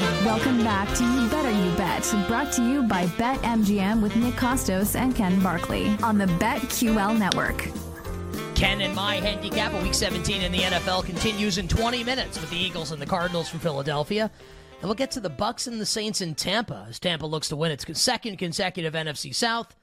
Welcome back to You Better You Bet, brought to you by BetMGM with Nick Kostos and Ken Barkley on the BetQL network. Ken and my handicap of Week 17 in the NFL continues in 20 minutes with the Eagles and the Cardinals from Philadelphia. And we'll get to the Bucks and the Saints in Tampa as Tampa looks to win its second consecutive NFC South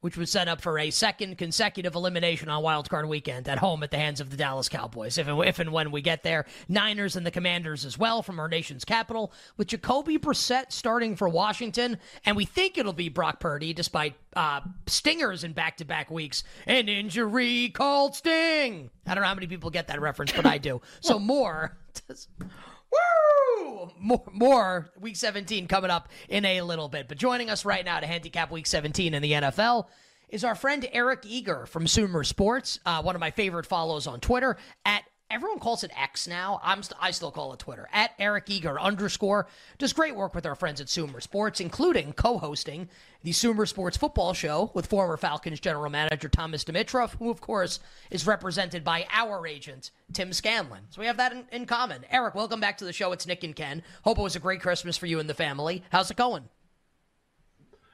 which was set up for a second consecutive elimination on Wild Card Weekend at home at the hands of the Dallas Cowboys. If and, if and when we get there, Niners and the Commanders as well from our nation's capital, with Jacoby Brissett starting for Washington, and we think it'll be Brock Purdy despite uh, stingers in back-to-back weeks. An injury called Sting. I don't know how many people get that reference, but I do. So more. Woo! More, more Week 17 coming up in a little bit. But joining us right now to handicap Week 17 in the NFL is our friend Eric Eager from Sumer Sports, uh, one of my favorite follows on Twitter at everyone calls it X now. I'm st- I still call it Twitter at Eric Eager underscore. Does great work with our friends at Sumer Sports, including co-hosting the Sumer Sports Football Show with former Falcons general manager Thomas Dimitroff, who of course is represented by our agent Tim Scanlon. So we have that in, in common. Eric, welcome back to the show. It's Nick and Ken. Hope it was a great Christmas for you and the family. How's it going?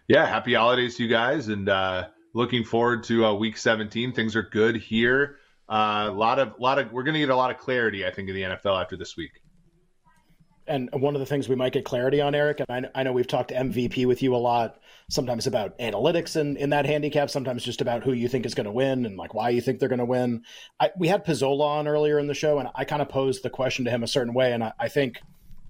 Yeah, happy holidays to you guys, and uh, looking forward to uh, Week 17. Things are good here a uh, lot of, lot of, we're going to get a lot of clarity, I think, in the NFL after this week. And one of the things we might get clarity on, Eric, and I, I know we've talked MVP with you a lot, sometimes about analytics in, in that handicap, sometimes just about who you think is going to win and like why you think they're going to win. I, we had Pizzola on earlier in the show, and I kind of posed the question to him a certain way, and I, I think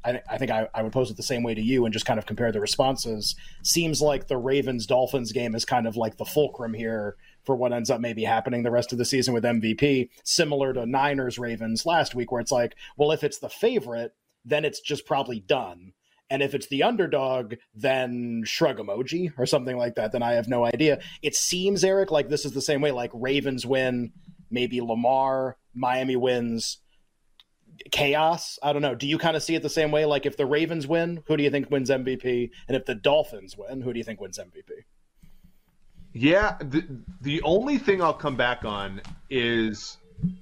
I, think I, would pose it the same way to you and just kind of compare the responses. Seems like the Ravens Dolphins game is kind of like the fulcrum here for what ends up maybe happening the rest of the season with MVP, similar to Niners Ravens last week, where it's like, well, if it's the favorite, then it's just probably done. And if it's the underdog, then shrug emoji or something like that, then I have no idea. It seems, Eric, like this is the same way. Like Ravens win, maybe Lamar, Miami wins, chaos. I don't know. Do you kind of see it the same way? Like if the Ravens win, who do you think wins MVP? And if the Dolphins win, who do you think wins MVP? Yeah, the, the only thing I'll come back on is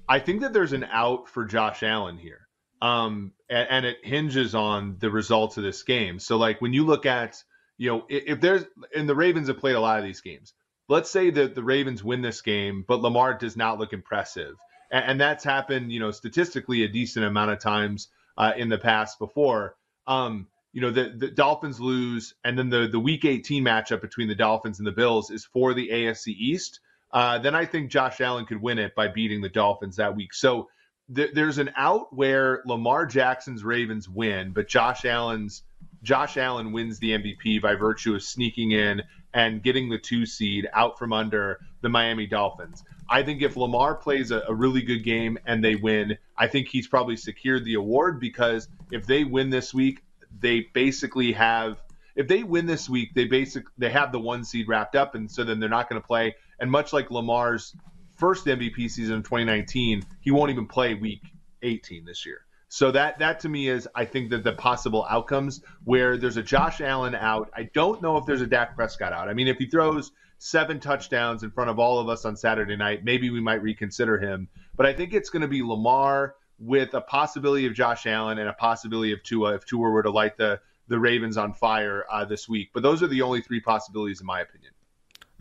I think that there's an out for Josh Allen here. Um, and, and, it hinges on the results of this game. So, like, when you look at, you know, if, if there's, and the Ravens have played a lot of these games, let's say that the Ravens win this game, but Lamar does not look impressive. And, and that's happened, you know, statistically a decent amount of times uh, in the past before. Um, you know the, the Dolphins lose, and then the the Week 18 matchup between the Dolphins and the Bills is for the AFC East. Uh, then I think Josh Allen could win it by beating the Dolphins that week. So th- there's an out where Lamar Jackson's Ravens win, but Josh Allen's Josh Allen wins the MVP by virtue of sneaking in and getting the two seed out from under the Miami Dolphins. I think if Lamar plays a, a, really good game and they win, I think he's probably secured the award because if they win this week, they basically have if they win this week, they basic they have the one seed wrapped up, and so then they're not going to play. And much like Lamar's first MVP season in 2019, he won't even play week 18 this year. So that that to me is I think that the possible outcomes where there's a Josh Allen out. I don't know if there's a Dak Prescott out. I mean, if he throws seven touchdowns in front of all of us on Saturday night, maybe we might reconsider him. But I think it's going to be Lamar with a possibility of Josh Allen and a possibility of Tua if Tua were to light the the Ravens on fire uh, this week. But those are the only three possibilities, in my opinion.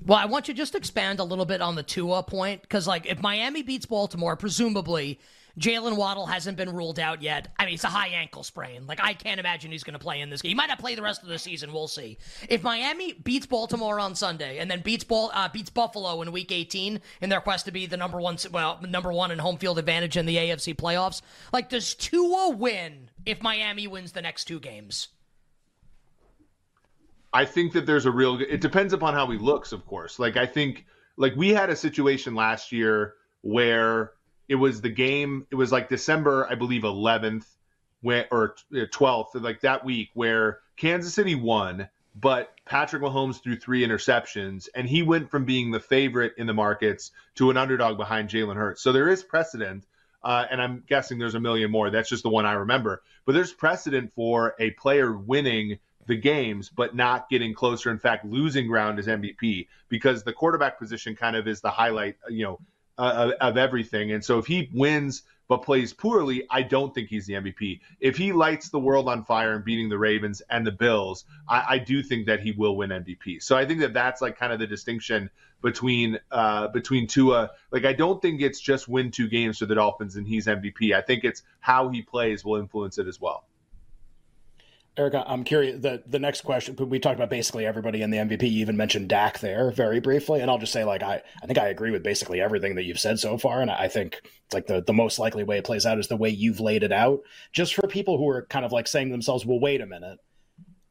Well, I want you to just expand a little bit on the Tua point because, like, if Miami beats Baltimore, presumably Jaylen Waddle hasn't been ruled out yet. I mean, it's a high ankle sprain. Like, I can't imagine he's going to play in this game. He might not play the rest of the season. We'll see. If Miami beats Baltimore on Sunday and then beats Ball, uh, beats Buffalo in Week 18 in their quest to be the number one, well, number one in home field advantage in the AFC playoffs, like, does Tua win if Miami wins the next two games? I think that there's a real. It depends upon how he looks, of course. Like I think, like we had a situation last year where it was the game. It was like December, I believe, 11th, where or 12th, like that week, where Kansas City won, but Patrick Mahomes threw three interceptions, and he went from being the favorite in the markets to an underdog behind Jalen Hurts. So there is precedent. Uh, and I'm guessing there's a million more. That's just the one I remember. But there's precedent for a player winning the games, but not getting closer. In fact, losing ground as MVP because the quarterback position kind of is the highlight, you know, uh, of everything. And so if he wins but plays poorly, I don't think he's the MVP. If he lights the world on fire and beating the Ravens and the Bills, I, I do think that he will win MVP. So I think that that's like kind of the distinction between uh, between Tua. Like I don't think it's just win two games for the Dolphins and he's MVP. I think it's how he plays will influence it as well. Erica, I'm curious. The the next question we talked about basically everybody in the MVP. You even mentioned Dak there very briefly, and I'll just say like I I think I agree with basically everything that you've said so far, and I think it's like the the most likely way it plays out is the way you've laid it out. Just for people who are kind of like saying to themselves, "Well, wait a minute,"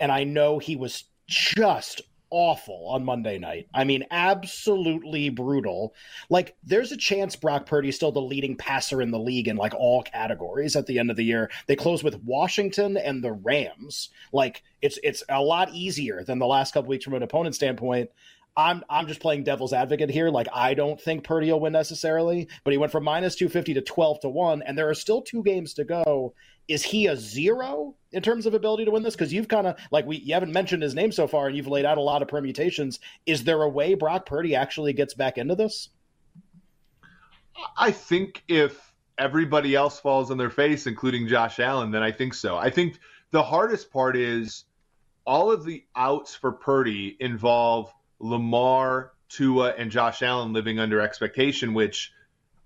and I know he was just awful on Monday night. I mean, absolutely brutal. Like, there's a chance Brock Purdy is still the leading passer in the league in like all categories at the end of the year. They close with Washington and the Rams. Like, it's it's a lot easier than the last couple weeks from an opponent standpoint. I'm I'm just playing devil's advocate here. Like I don't think Purdy will win necessarily, but he went from minus two fifty to twelve to one, and there are still two games to go. Is he a zero in terms of ability to win this? Because you've kind of like we you haven't mentioned his name so far, and you've laid out a lot of permutations. Is there a way Brock Purdy actually gets back into this? I think if everybody else falls on their face, including Josh Allen, then I think so. I think the hardest part is all of the outs for Purdy involve Lamar, Tua, and Josh Allen living under expectation, which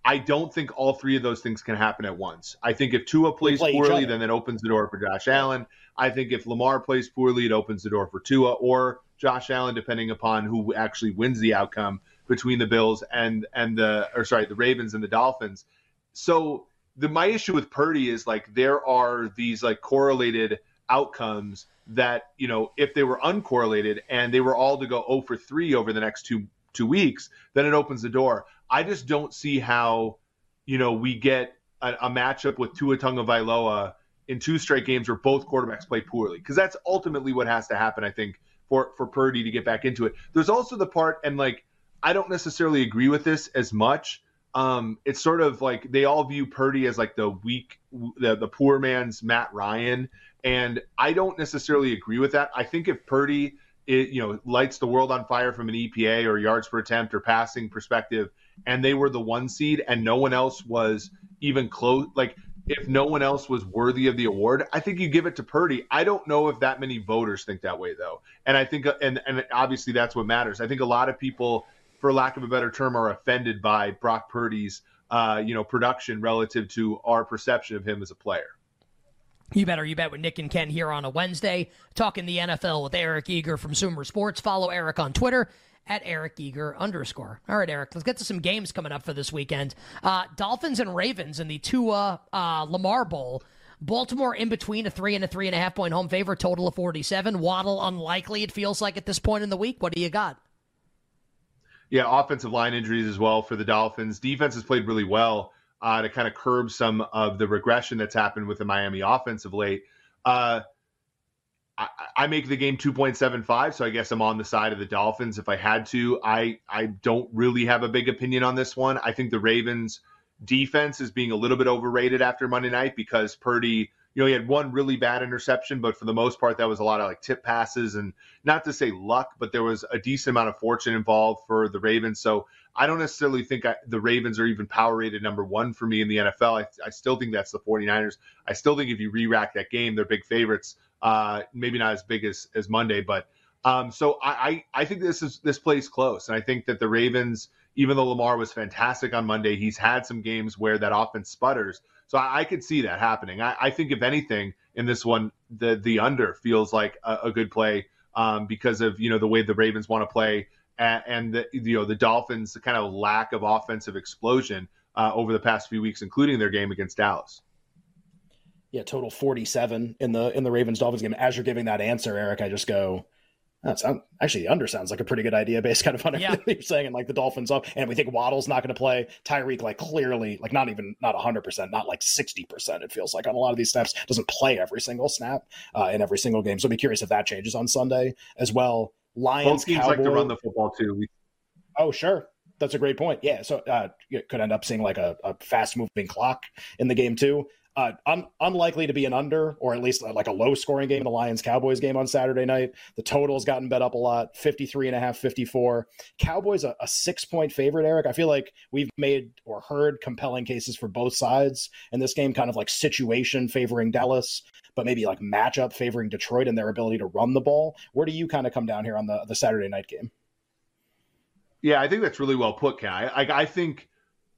I don't think all three of those things can happen at once. I think if Tua plays play poorly, then it opens the door for Josh Allen. I think if Lamar plays poorly, it opens the door for Tua or Josh Allen, depending upon who actually wins the outcome between the Bills and and the or sorry, the Ravens and the Dolphins. So the my issue with Purdy is like there are these like correlated outcomes that you know if they were uncorrelated and they were all to go 0 for 3 over the next two two weeks, then it opens the door. I just don't see how you know we get a, a matchup with Tua Tagovailoa in two straight games where both quarterbacks play poorly because that's ultimately what has to happen. I think for for Purdy to get back into it. There's also the part and like I don't necessarily agree with this as much. Um, it's sort of like they all view Purdy as like the weak, the, the poor man's Matt Ryan, and I don't necessarily agree with that. I think if Purdy, it, you know, lights the world on fire from an EPA or yards per attempt or passing perspective, and they were the one seed and no one else was even close, like if no one else was worthy of the award, I think you give it to Purdy. I don't know if that many voters think that way though, and I think, and and obviously that's what matters. I think a lot of people, for lack of a better term, are offended by Brock Purdy's, uh, you know, production relative to our perception of him as a player. You better you bet with Nick and Ken here on a Wednesday, talking the NFL with Eric Eager from Sumer Sports. Follow Eric on Twitter at Eric Eager underscore. All right, Eric, let's get to some games coming up for this weekend. Uh, Dolphins and Ravens in the Tua uh, Lamar Bowl. Baltimore in between a three and a three and a half point home favor, total of 47. Waddle unlikely, it feels like at this point in the week. What do you got? Yeah, offensive line injuries as well for the Dolphins. Defense has played really well uh, to kind of curb some of the regression that's happened with the Miami offense of late. Uh, I, I, make the game 2.75, so I guess I'm on the side of the Dolphins if I had to. I I don't really have a big opinion on this one. I think the Ravens, defense is being a little bit overrated after Monday night because Purdy, you know, he had one really bad interception, but for the most part, that was a lot of like tip passes and not to say luck, but there was a decent amount of fortune involved for the Ravens. So I don't necessarily think I, the Ravens are even power rated number one for me in the NFL. I, I, still think that's the 49ers. I still think if you re rack that game, they're big favorites. Uh, maybe not as big as, as Monday, but um, so I, I, I think this is this plays close, and I think that the Ravens, even though Lamar was fantastic on Monday, he's had some games where that offense sputters. So I, I could see that happening. I, I, think if anything in this one, the the under feels like a, a good play um, because of you know the way the Ravens want to play and, and the you know the Dolphins the kind of lack of offensive explosion uh, over the past few weeks, including their game against Dallas yeah, total 47 in the in the Ravens Dolphins game. As you're giving that answer, Eric, I just go, that's actually the under sounds like a pretty good idea based kind of on everything yeah. you're saying. And like the Dolphins up, and we think Waddle's not going to play. Tyreek, like clearly, like not even not 100, percent not like 60 percent. It feels like on a lot of these snaps doesn't play every single snap uh, in every single game. So I'd be curious if that changes on Sunday as well. Lions, Both teams Cowboys, like to run the football too. Oh sure, that's a great point. Yeah, so uh, you could end up seeing like a, a fast moving clock in the game too uh, un- unlikely to be an under or at least uh, like a low scoring game the lions cowboys game on saturday night. The total's gotten bet up a lot 53 and a half 54 cowboys a, a six point favorite eric. I feel like we've made or heard compelling cases for both sides in this game kind of like situation favoring dallas but maybe like matchup favoring detroit and their ability to run the ball. Where do you kind of come down here on the, the saturday night game? Yeah i think that's really well put Ken. I, I, I think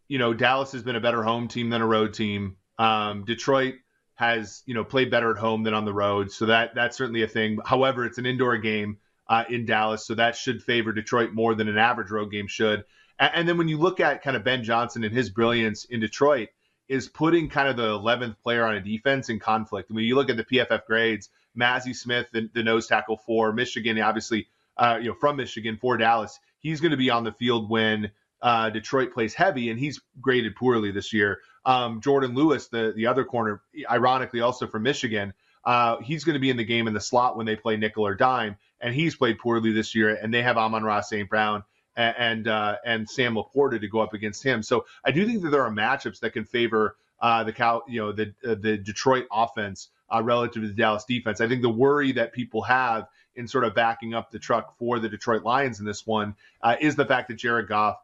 you know dallas has been a better home team than a road team um, Detroit has you know played better at home than on the road, so that that's certainly a thing. However, it's an indoor game uh, in Dallas, so that should favor Detroit more than an average road game should. And, and then when you look at kind of Ben Johnson and his brilliance in Detroit, is putting kind of the 11th player on a defense in conflict. When you look at the PFF grades, Mazi Smith, the, the nose tackle for Michigan, obviously, uh, you know, from Michigan for Dallas, he's going to be on the field when uh, Detroit plays heavy, and he's graded poorly this year. Um, Jourdan Lewis, the the other corner, ironically also from Michigan, uh, he's going to be in the game in the slot when they play nickel or dime, and he's played poorly this year. And they have Amon-Ra St. Brown and and, uh, and Sam LaPorta to go up against him. So I do think that there are matchups that can favor uh, the cow, you know, the uh, the Detroit offense uh, relative to the Dallas defense. I think the worry that people have in sort of backing up the truck for the Detroit Lions in this one is the fact that Jared Goff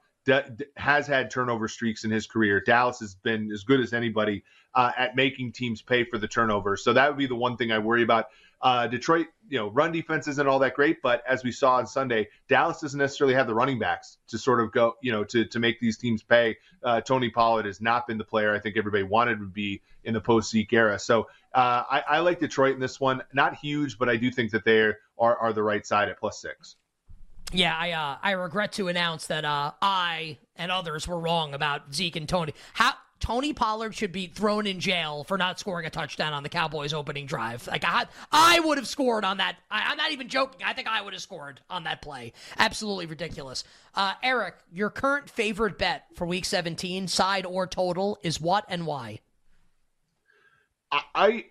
has had turnover streaks in his career. Dallas has been as good as anybody uh, at making teams pay for the turnovers. So that would be the one thing I worry about. Uh, Detroit, you know, run defense isn't all that great, but as we saw on Sunday, Dallas doesn't necessarily have the running backs to sort of go, you know, to to make these teams pay. Uh, Tony Pollard has not been the player I think everybody wanted to be in the post Zeke era. So uh, I, I, like Detroit in this one. Not huge, but I do think that they are are the right side at plus six. Yeah, I uh, I regret to announce that uh, I and others were wrong about Zeke and Tony. How Tony Pollard should be thrown in jail for not scoring a touchdown on the Cowboys' opening drive. Like I, I would have scored on that. I, am not even joking. I think I would have scored on that play. Absolutely ridiculous. Uh, Eric, your current favorite bet for Week 17, side or total, is what and why? I, I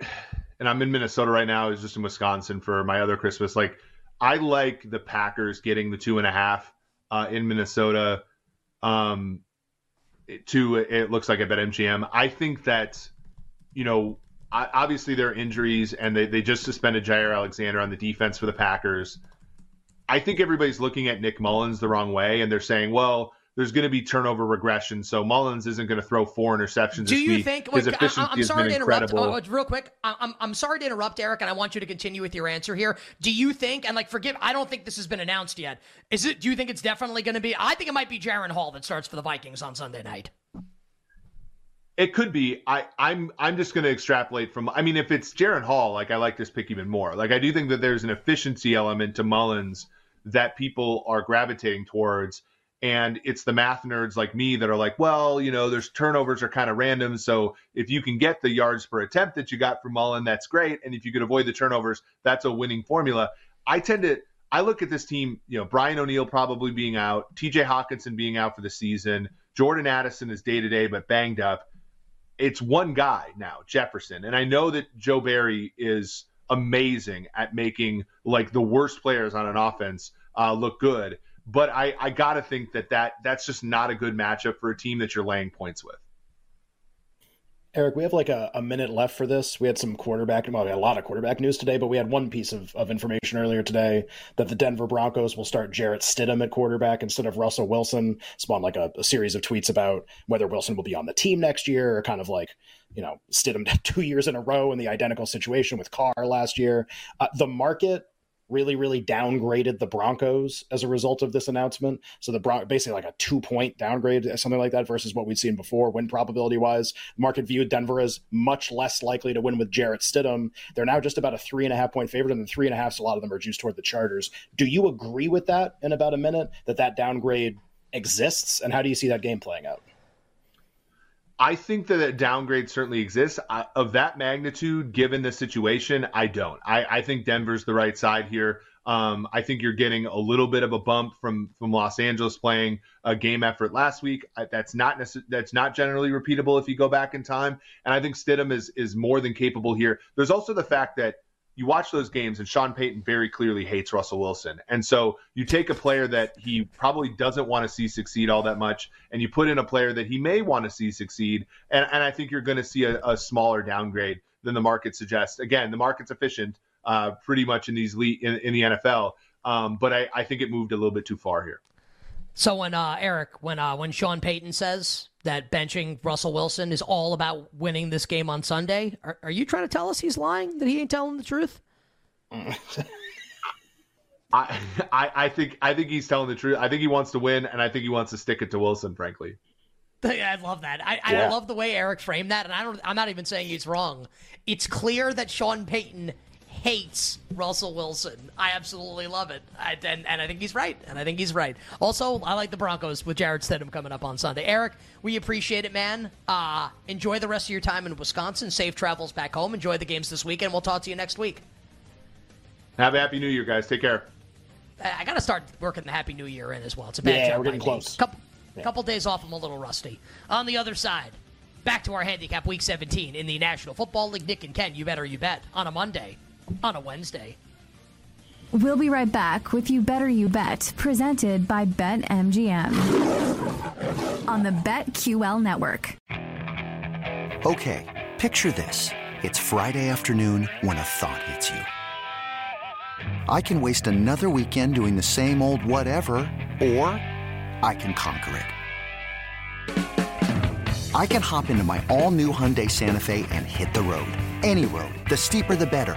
and I'm in Minnesota right now. I was just in Wisconsin for my other Christmas. Like I like the Packers getting the two and a half uh, in Minnesota. Um, to it looks like a bet MGM. I think that you know obviously there are injuries and they, they just suspended Jaire Alexander on the defense for the Packers. I think everybody's looking at Nick Mullens the wrong way and they're saying, well, there's going to be turnover regression. So Mullens isn't going to throw four interceptions. Do you week. think? His wait, I, am sorry to interrupt. Uh, real quick, I'm, I'm sorry to interrupt, Eric, and I want you to continue with your answer here. Do you think? And like, forgive, I don't think this has been announced yet. Is it? Do you think it's definitely going to be? I think it might be Jaren Hall that starts for the Vikings on Sunday night. It could be. I, I'm I'm just going to extrapolate from. I mean, if it's Jaren Hall, like I like this pick even more. Like I do think that there's an efficiency element to Mullens that people are gravitating towards and it's the math nerds like me that are like, well, you know, there's turnovers are kind of random. So if you can get the yards per attempt that you got from Mullen, that's great. And if you could avoid the turnovers, that's a winning formula. I tend to I look at this team, you know, Brian O'Neill probably being out, TJ Hockenson being out for the season, Jordan Addison is day to day but banged up. It's one guy now, Jefferson. And I know that Joe Barry is amazing at making like the worst players on an offense uh, look good but I, I got to think that, that that's just not a good matchup for a team that you're laying points with. Eric, we have like a, a, minute left for this. We had some quarterback, well, we a lot of quarterback news today, but we had one piece of, of information earlier today that the Denver Broncos will start Jarrett Stidham at quarterback instead of Russell Wilson. Spawned like a, a series of tweets about whether Wilson will be on the team next year or kind of like, you know, Stidham two years in a row in the identical situation with Carr last year. Uh, the market really, really downgraded the Broncos as a result of this announcement. So the Bron- basically like a two point downgrade, uh, something like that, versus what we'd seen before. Win probability wise, market viewed Denver as much less likely to win with Jarrett Stidham. They're now just about a three and a half point favorite, and the three and a half, a lot of them are juiced toward the Chargers. Do you agree with that? In about a minute, that that downgrade exists, and how do you see that game playing out? I think that a downgrade certainly exists. Of that magnitude, given the situation, I don't. I, I think Denver's the right side here. Um, I think you're getting a little bit of a bump from from Los Angeles playing a game effort last week. That's not necess- that's not generally repeatable if you go back in time. And I think Stidham is is more than capable here. There's also the fact that you watch those games and Sean Payton very clearly hates Russell Wilson. And so you take a player that he probably doesn't want to see succeed all that much, and you put in a player that he may want to see succeed. And, and I think you're going to see a, a, smaller downgrade than the market suggests. Again, the market's efficient uh, pretty much in these le- in, in the NFL, um, but I, I think it moved a little bit too far here. So when uh, Eric, when uh, when Sean Payton says that benching Russell Wilson is all about winning this game on Sunday, are, are you trying to tell us he's lying? That he ain't telling the truth? I, I I think I think he's telling the truth. I think he wants to win, and I think he wants to stick it to Wilson. Frankly, I love that. I, yeah. I love the way Eric framed that, and I don't. I'm not even saying he's wrong. It's clear that Sean Payton hates Russell Wilson. I absolutely love it. I, and, and I think he's right. And I think he's right. Also, I like the Broncos with Jarrett Stidham coming up on Sunday. Eric, we appreciate it, man. Uh, enjoy the rest of your time in Wisconsin. Safe travels back home. Enjoy the games this weekend. We'll talk to you next week. Have a happy new year, guys. Take care. I got to start working the Happy New Year in as well. It's a bad yeah, job. we're getting close. Couple, yeah. couple days off, I'm a little rusty. On the other side, back to our handicap week 17 in the National Football League. Nick and Ken, you better you bet on a Monday on a Wednesday. We'll be right back with You Better You Bet, presented by BetMGM on the BetQL network. Okay, picture this. It's Friday afternoon when a thought hits you. I can waste another weekend doing the same old whatever, or I can conquer it. I can hop into my all new Hyundai Santa Fe and hit the road. Any road. The steeper, the better